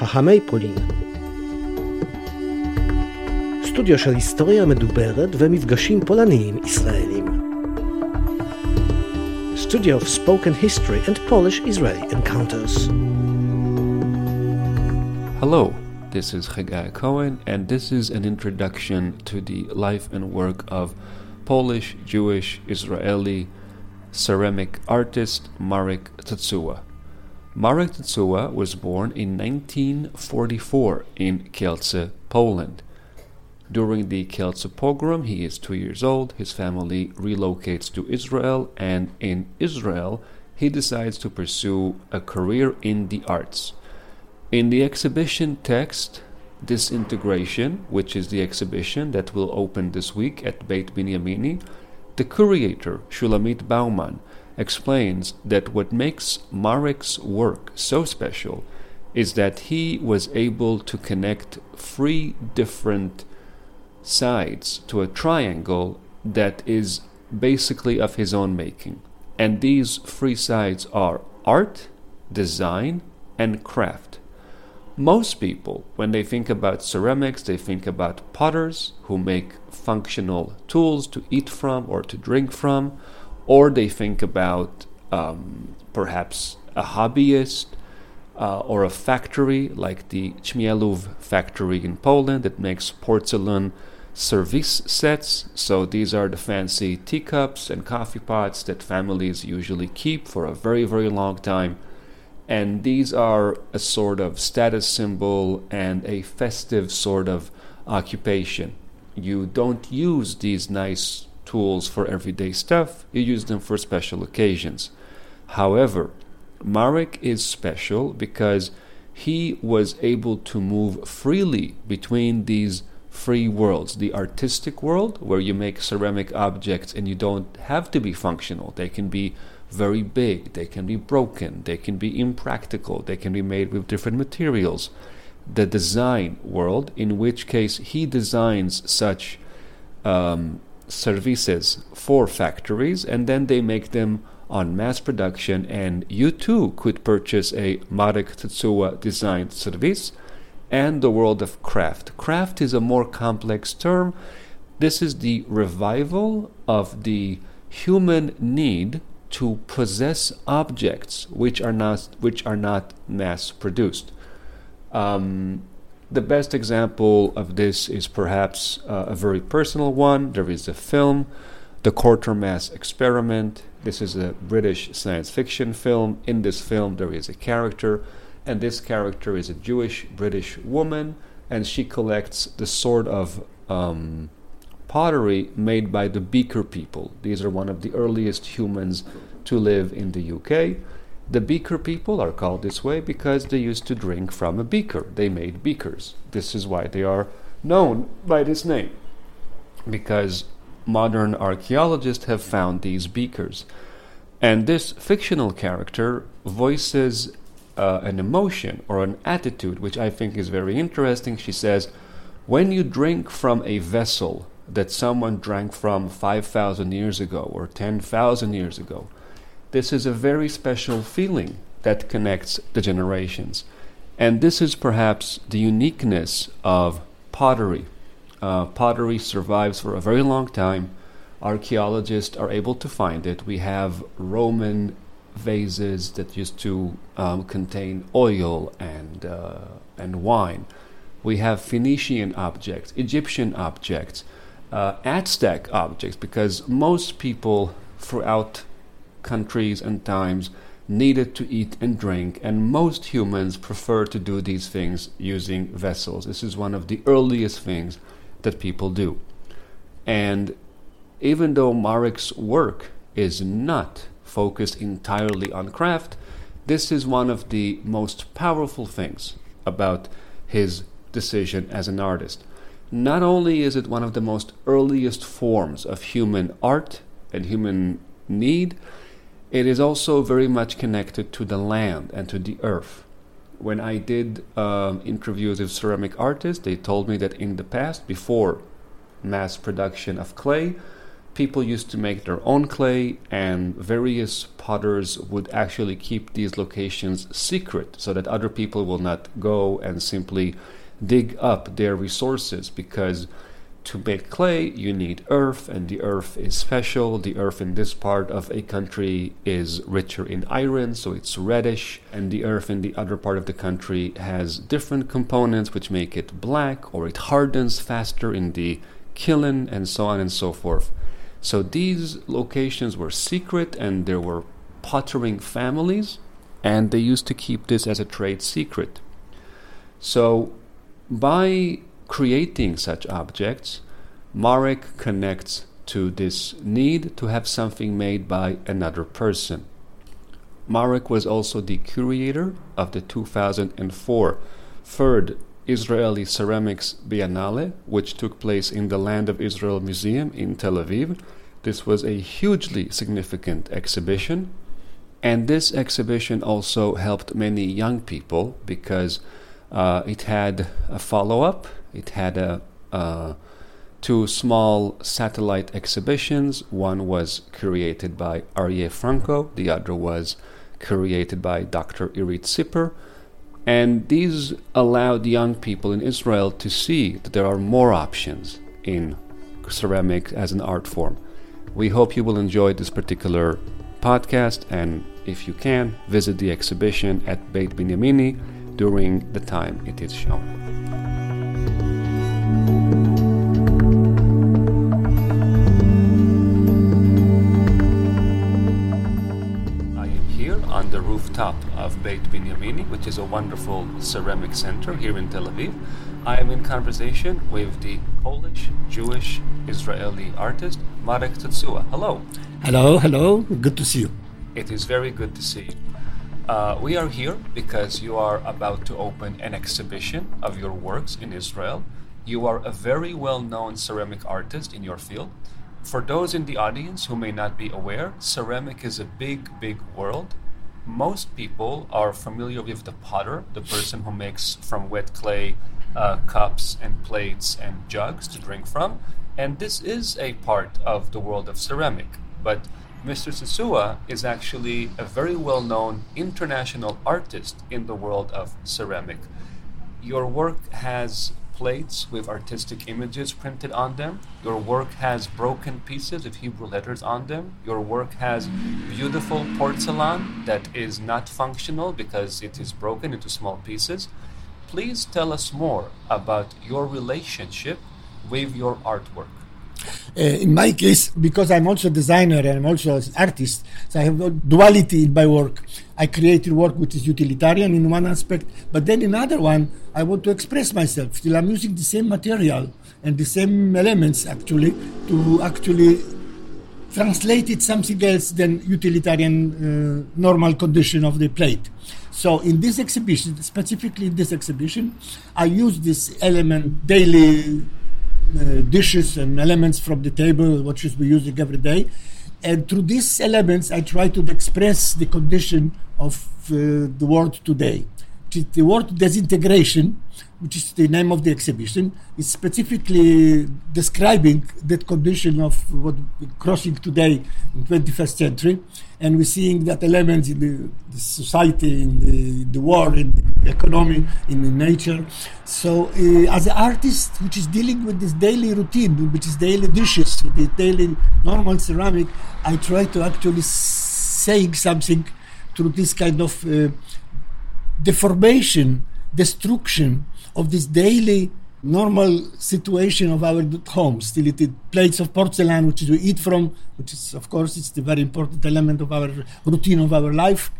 החמי פולין. סטודיו של היסטוריה מדוברת ומפגשים פולניים-ישראלים. Studio of Spoken History and Polish-Israeli Encounters. Hello, this is Chagai Cohen, and this is an introduction to the life and work of Polish, Jewish, Israeli ceramic artist Marek Cecula. Marek Cecula was born in 1944 in Kielce, Poland. During the Kielce pogrom, he is two years old. His family relocates to Israel, and in Israel, he decides to pursue a career in the arts. In the exhibition text, Disintegration, which is the exhibition that will open this week at Beit Binyamini, the curator, Shulamit Bauman, explains that what makes Marek's work so special is that he was able to connect three different sides to a triangle that is basically of his own making. And these three sides are art, design, and craft. Most people, when they think about ceramics, they think about potters who make functional tools to eat from or to drink from, or they think about um, perhaps a hobbyist uh, or a factory like the Ćmielów factory in Poland that makes porcelain service sets. So these are the fancy teacups and coffee pots that families usually keep for a very, very long time and these are a sort of status symbol and a festive sort of occupation. You don't use these nice tools for everyday stuff, you use them for special occasions. However, Marek is special because he was able to move freely between these free worlds the artistic world, where you make ceramic objects and you don't have to be functional, they can be very big, they can be broken, they can be impractical, they can be made with different materials. The design world, in which case he designs such um, services for factories and then they make them on mass production, and you too could purchase a Marek Cecula designed service. And the world of craft. Craft is a more complex term. This is the revival of the human need to possess objects which are not which are not mass produced. Um, the best example of this is perhaps uh, a very personal one. There is a film, The Quatermass Experiment. This is a British science fiction film. In this film, there is a character, and this character is a Jewish British woman, and she collects the sort of um, pottery made by the Beaker people. These are one of the earliest humans to live in the UK. The Beaker people are called this way because they used to drink from a beaker. They made beakers. This is why they are known by this name. Because modern archaeologists have found these beakers. And this fictional character voices uh, an emotion or an attitude, which I think is very interesting. She says, When you drink from a vessel that someone drank from 5,000 years ago or 10,000 years ago. This is a very special feeling that connects the generations. And this is perhaps the uniqueness of pottery. Uh, pottery survives for a very long time. Archaeologists are able to find it. We have Roman vases that used to um, contain oil and, uh, and wine. We have Phoenician objects, Egyptian objects uh, Aztec objects because most people throughout countries and times needed to eat and drink, and most humans prefer to do these things using vessels. This is one of the earliest things that people do. And even though Marek's work is not focused entirely on craft, this is one of the most powerful things about his decision as an artist. Not only is it one of the most earliest forms of human art and human need, it is also very much connected to the land and to the earth. When I did um, interviews with ceramic artists, they told me that in the past, before mass production of clay, people used to make their own clay, and various potters would actually keep these locations secret so that other people will not go and simply dig up their resources because to make clay you need earth and the earth is special. The earth in this part of a country is richer in iron so it's reddish and the earth in the other part of the country has different components which make it black or it hardens faster in the kiln and so on and so forth. So these locations were secret and there were pottering families and they used to keep this as a trade secret. So by creating such objects, Marek connects to this need to have something made by another person. Marek was also the curator of the 2004 third Israeli Ceramics Biennale, which took place in the Land of Israel Museum in Tel Aviv. This was a hugely significant exhibition, and this exhibition also helped many young people because uh, it had a follow up. It had a, two small satellite exhibitions. One was created by Aryeh Franco, the other was created by Dr. Irit Sipper. And these allowed young people in Israel to see that there are more options in ceramic as an art form. We hope you will enjoy this particular podcast, and if you can, visit the exhibition at Beit Binyamini during the time it is shown. Rooftop of Beit Binyamini, which is a wonderful ceramic center here in Tel Aviv. I am in conversation with the Polish, Jewish, Israeli artist Marek Cecula. Hello. Hello, hello. Good to see you. It is very good to see you. Uh, we are here because you are about to open an exhibition of your works in Israel. You are a very well known ceramic artist in your field. For those in the audience who may not be aware, ceramic is a big, big world. Most people are familiar with the potter, the person who makes from wet clay uh, cups and plates and jugs to drink from. And this is a part of the world of ceramic. But Mr. Cecula is actually a very well known international artist in the world of ceramic. Your work has plates with artistic images printed on them. Your work has broken pieces of Hebrew letters on them. Your work has beautiful porcelain that is not functional because it is broken into small pieces. Please tell us more about your relationship with your artwork. Uh, in my case, because I'm also a designer and I'm also an artist, so I have a duality in my work. I created work which is utilitarian in one aspect, but then in another one, I want to express myself. Still, I'm using the same material and the same elements actually to actually translate it something else than utilitarian uh, normal condition of the plate. So in this exhibition, specifically in this exhibition, I use this element daily dishes and elements from the table, what should be using every day. And through these elements, I try to express the condition of uh, the world today. The word disintegration, which is the name of the exhibition, is specifically describing that condition of what we're crossing today in 21st century. And we're seeing that elements in the, the society, in the, the, war, in the economy, in the nature. So, uh, as an artist which is dealing with this daily routine, which is daily dishes, the daily normal ceramic, I try to actually saying something through this kind of uh, deformation, destruction of this daily normal situation of our homes. Still, it plates of porcelain, which we eat from, which is, of course, it's the very important element of our routine of our life.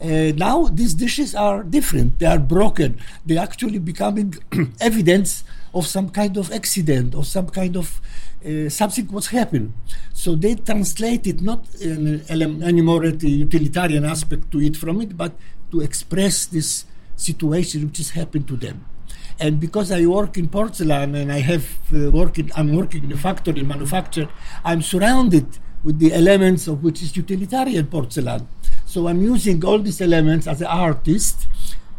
Uh, now these dishes are different. They are broken. They actually becoming evidence of some kind of accident or some kind of uh, something what's happened. So they translate it not in, anymore the utilitarian aspect to eat from it, but to express this situation which has happened to them. And because I work in porcelain and I have uh, working, I'm working in a factory in manufacture, I'm surrounded with the elements of which is utilitarian porcelain. So I'm using all these elements as an artist,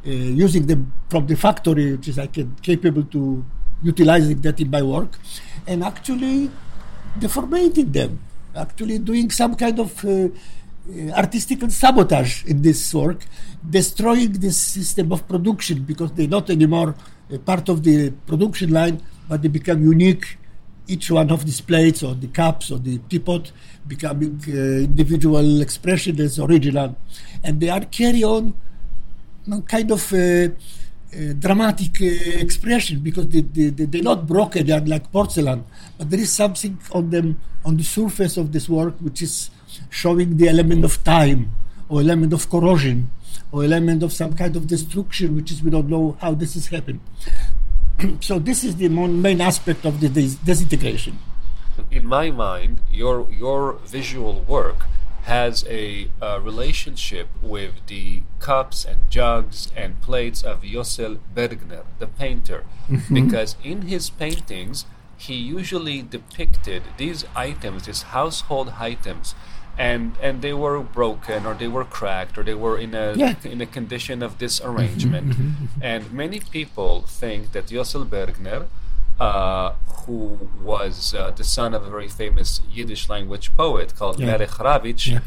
uh, using them from the factory, which is I can capable to utilizing that in my work, and actually deformating them actually doing some kind of uh, uh, artistic sabotage in this work, destroying this system of production because they're not anymore part of the production line, but they become unique. Each one of these plates or the cups or the teapot becoming uh, individual expression as original, and they are carry on kind of uh, uh, dramatic uh, expression because they, they, they're not broken, they are like porcelain, but there is something on them on the surface of this work which is showing the element of time or element of corrosion or element of some kind of destruction, which is we don't know how this is happening. so this is the main aspect of the disintegration. In my mind, your your visual work has a, a, relationship with the cups and jugs and plates of Yossel Bergner, the painter, mm-hmm. because in his paintings he usually depicted these items, these household items, and and they were broken or they were cracked or they were in a yeah. in a condition of disarrangement. Mm-hmm, mm-hmm, mm-hmm. and many people think that Yossel Bergner, uh, who was uh, the son of a very famous Yiddish language poet called yeah. Melech Ravitch, yeah.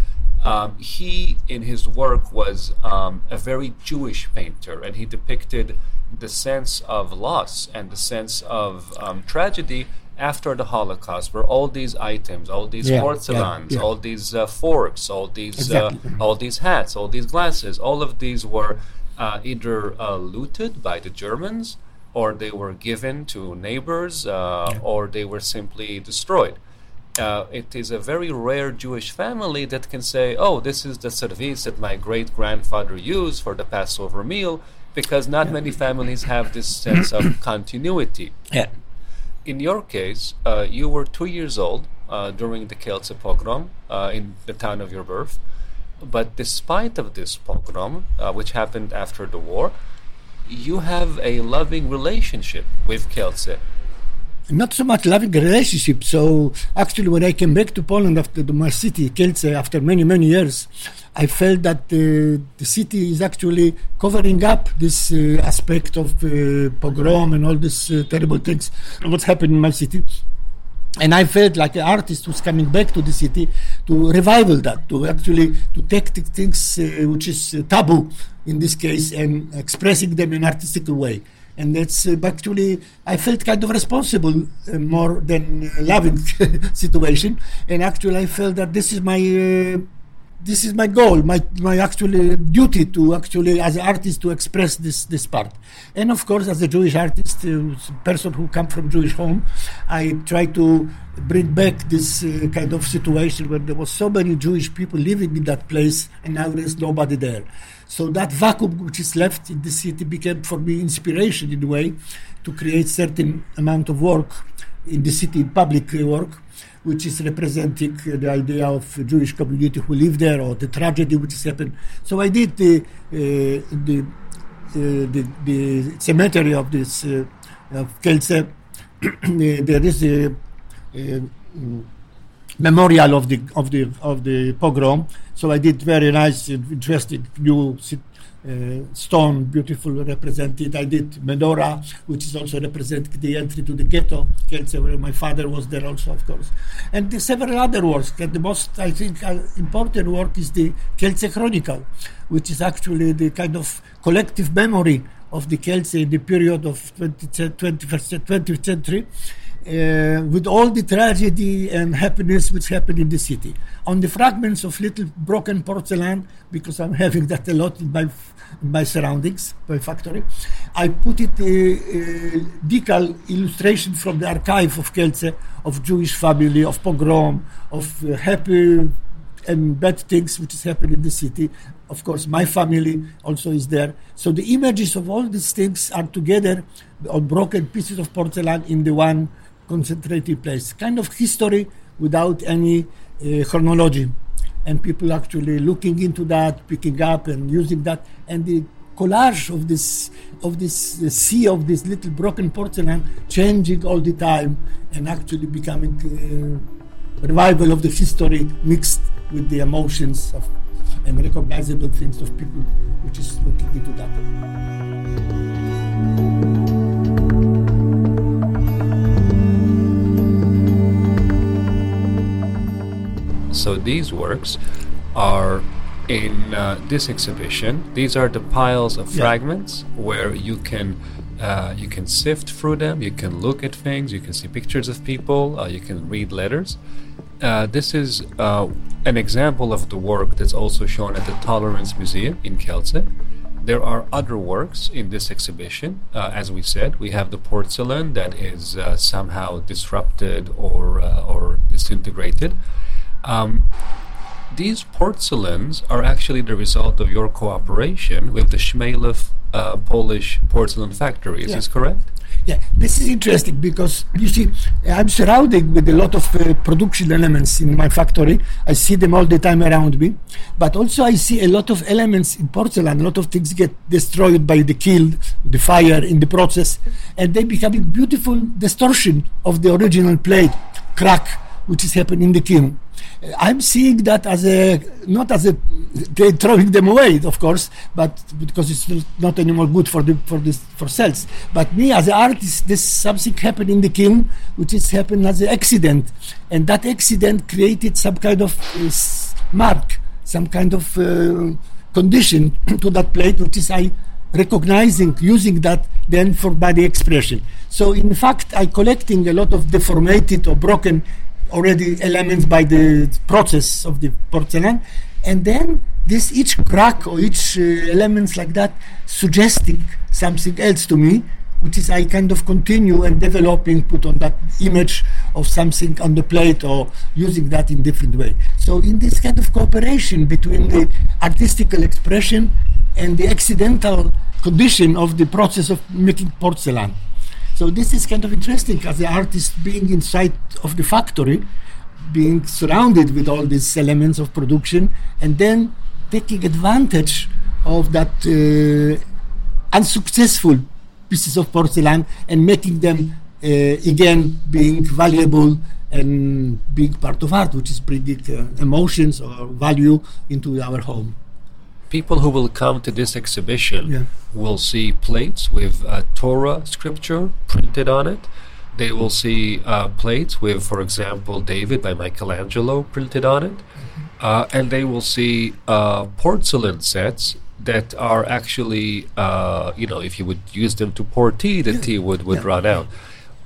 um, he in his work was um, a very Jewish painter, and he depicted the sense of loss and the sense of um, tragedy after the Holocaust, where all these items, all these yeah, porcelains, yeah, yeah. all these uh, forks, all these uh, exactly. uh, all these hats, all these glasses, all of these were uh, either uh, looted by the Germans, or they were given to neighbors, uh, or they were simply destroyed. it is a very rare Jewish family that can say, "Oh, this is the service that my great grandfather used for the Passover meal," because not many families have this sense of continuity. Yeah in your case, uh, you were two years old uh, during the Kielce pogrom uh, in the town of your birth. But despite of this pogrom, uh, which happened after the war, you have a loving relationship with Kielce not so much loving relationship. So actually, when I came back to Poland after the, my city, Kielce, after many many years, I felt that uh, the city is actually covering up this uh, aspect of uh, pogrom and all these uh, terrible things. What's happened in my city. And I felt like an artist who's coming back to the city to revival that, to actually to take the things uh, which is taboo in this case and expressing them in artistic way and that's uh, actually I felt kind of responsible uh, more than loving situation, and actually I felt that this is my uh, this is my goal, my my actually duty to actually as an artist to express this this part, and of course as a Jewish artist, uh, person who come from Jewish home, I try to bring back this uh, kind of situation where there was so many Jewish people living in that place, and now there's nobody there. So that vacuum which is left in the city became for me inspiration in a way to create certain amount of work in the city, public work, which is representing the idea of Jewish community who live there or the tragedy which has happened. So I did the uh, the, uh, the, the cemetery of this uh, of there is a, a memorial of the of the of the pogrom. So I did very nice, interesting new stone, beautiful represented. I did menorah, which is also representing the entry to the ghetto, where my father was there also, of course. And the several other works. And the most, I think, uh, important work is the Kielce Chronicle, which is actually the kind of collective memory of the Kielce in the period of 20th, 21st, 20th century uh, with all the tragedy and happiness which happened in the city. On the fragments of little broken porcelain, because I'm having that a lot in my, in my surroundings, my factory, I put it a, a decal illustration from the archive of Kielce, of Jewish family, of pogrom, of uh, happy and bad things which is happening in the city. Of course, my family also is there. So the images of all these things are together on broken pieces of porcelain in the one concentrated place. Kind of history without any uh, chronology. And people actually looking into that, picking up and using that. And the collage of this of this uh, sea of this little broken porcelain changing all the time and actually becoming uh, revival of the history mixed with the emotions of and recognizable things of people which is looking into that. So these works are in uh, this exhibition. These are the piles of Yeah. fragments where you can uh, you can sift through them. You can look at things. You can see pictures of people. Uh, you can read letters. Uh, this is uh, an example of the work that's also shown at the Tolerance Museum in Kielce. There are other works in this exhibition. Uh, as we said, we have the porcelain that is uh, somehow disrupted or uh, or disintegrated. Um, these porcelains are actually the result of your cooperation with the Ćmielów uh, Polish porcelain factory. Is Yeah. this correct? Yeah, this is interesting because you see, I'm surrounded with a lot of uh, production elements in my factory. I see them all the time around me, but also I see a lot of elements in porcelain. A lot of things get destroyed by the kiln, the fire in the process, and they become a beautiful distortion of the original plate, crack, which is happening in the kiln. I'm seeing that as a not as a they throwing them away, of course, but because it's not- not anymore good for the for this for cells. But me as an artist, this something happened in the kiln, which is happened as an accident, and that accident created some kind of uh, mark, some kind of uh, condition to that plate, which is I recognizing using that then for body expression. So in fact, I collecting a lot of deformated or broken already elements by the process of the porcelain. And then this each crack or each uh, elements like that suggesting something else to me which is i kind of continue and developing put on that image of something on the plate or using that in different way. So in this kind of cooperation between the artistical expression and the accidental condition of the process of making porcelain so this is kind of interesting as the artist being inside of the factory, being surrounded with all these elements of production, and then taking advantage of that uh, unsuccessful pieces of porcelain and making them uh, again being valuable and being part of art, which is bringing uh, emotions or value into our home. People who will come to this exhibition Yeah. will see plates with uh, Torah scripture printed on it. They will see uh, plates with, for example, David by Michelangelo printed on it. Uh, and they will see uh, porcelain sets that are actually, uh, you know, if you would use them to pour tea, the tea would, would Yeah. run out.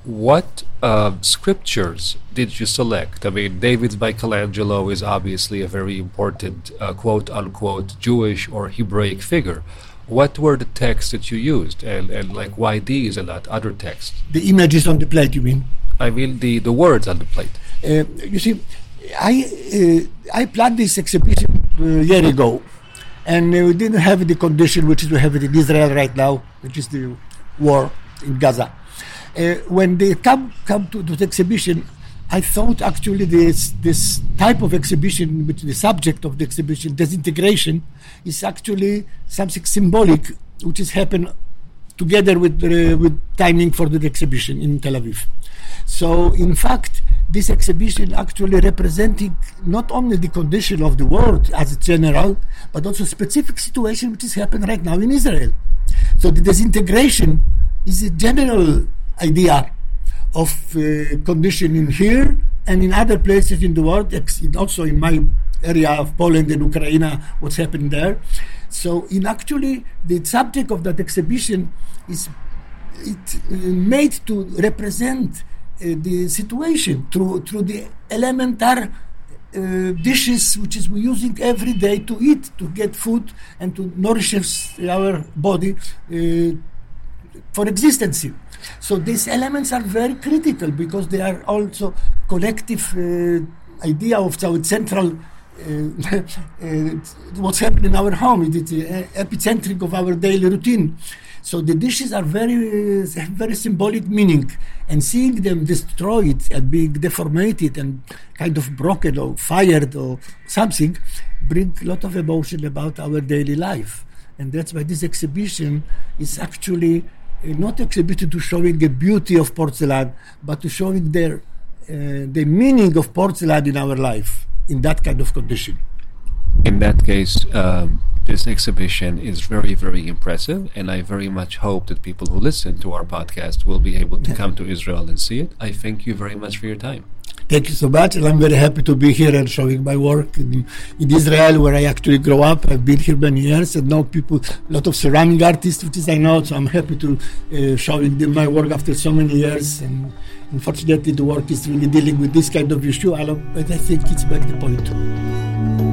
What uh, scriptures did you select? I mean, David's Michelangelo is obviously a very important, uh, quote unquote, Jewish or Hebraic figure. What were the texts that you used, and, and like why these and not other texts? The images on the plate, you mean? I mean, the, the words on the plate. Uh, you see, I uh, I planned this exhibition a year ago, and uh, we didn't have the condition which is we have it in Israel right now, which is the war in Gaza. Uh, when they come come to, the exhibition, I thought actually this this type of exhibition, which the subject of the exhibition, disintegration, is actually something symbolic, which has happened together with uh, with timing for the exhibition in Tel Aviv. So, in fact, this exhibition actually representing not only the condition of the world as a general, but also specific situation which is happening right now in Israel. So, the disintegration is a general idea of uh, condition in here and in other places in the world, also in my area of Poland and Ukraine, what's happening there. So, in actually, the subject of that exhibition is it uh, made to represent uh, the situation through through the elementar uh, dishes which is we using every day to eat to get food and to nourish our body uh, for existence. So these elements are very critical because they are also collective uh, idea of our central uh, uh, what's happening in our home. It is the epicentric of our daily routine. So the dishes are very, uh, very symbolic meaning, and seeing them destroyed and being deformated and kind of broken or fired or something, bring a lot of emotion about our daily life, and that's why this exhibition is actually uh, not exhibited to showing the beauty of porcelain, but to showing their uh, the meaning of porcelain in our life in that kind of condition. In that case, um, this exhibition is very, very impressive, and I very much hope that people who listen to our podcast will be able to come to Israel and see it. I thank you very much for your time. Thank you so much, and I'm very happy to be here and showing my work in, in Israel, where I actually grow up. I've been here many years and know people, a lot of ceramic artists, which is I know. So I'm happy to uh, showing my work after so many years. And unfortunately, the work is really dealing with this kind of issue. But I think it's back the point.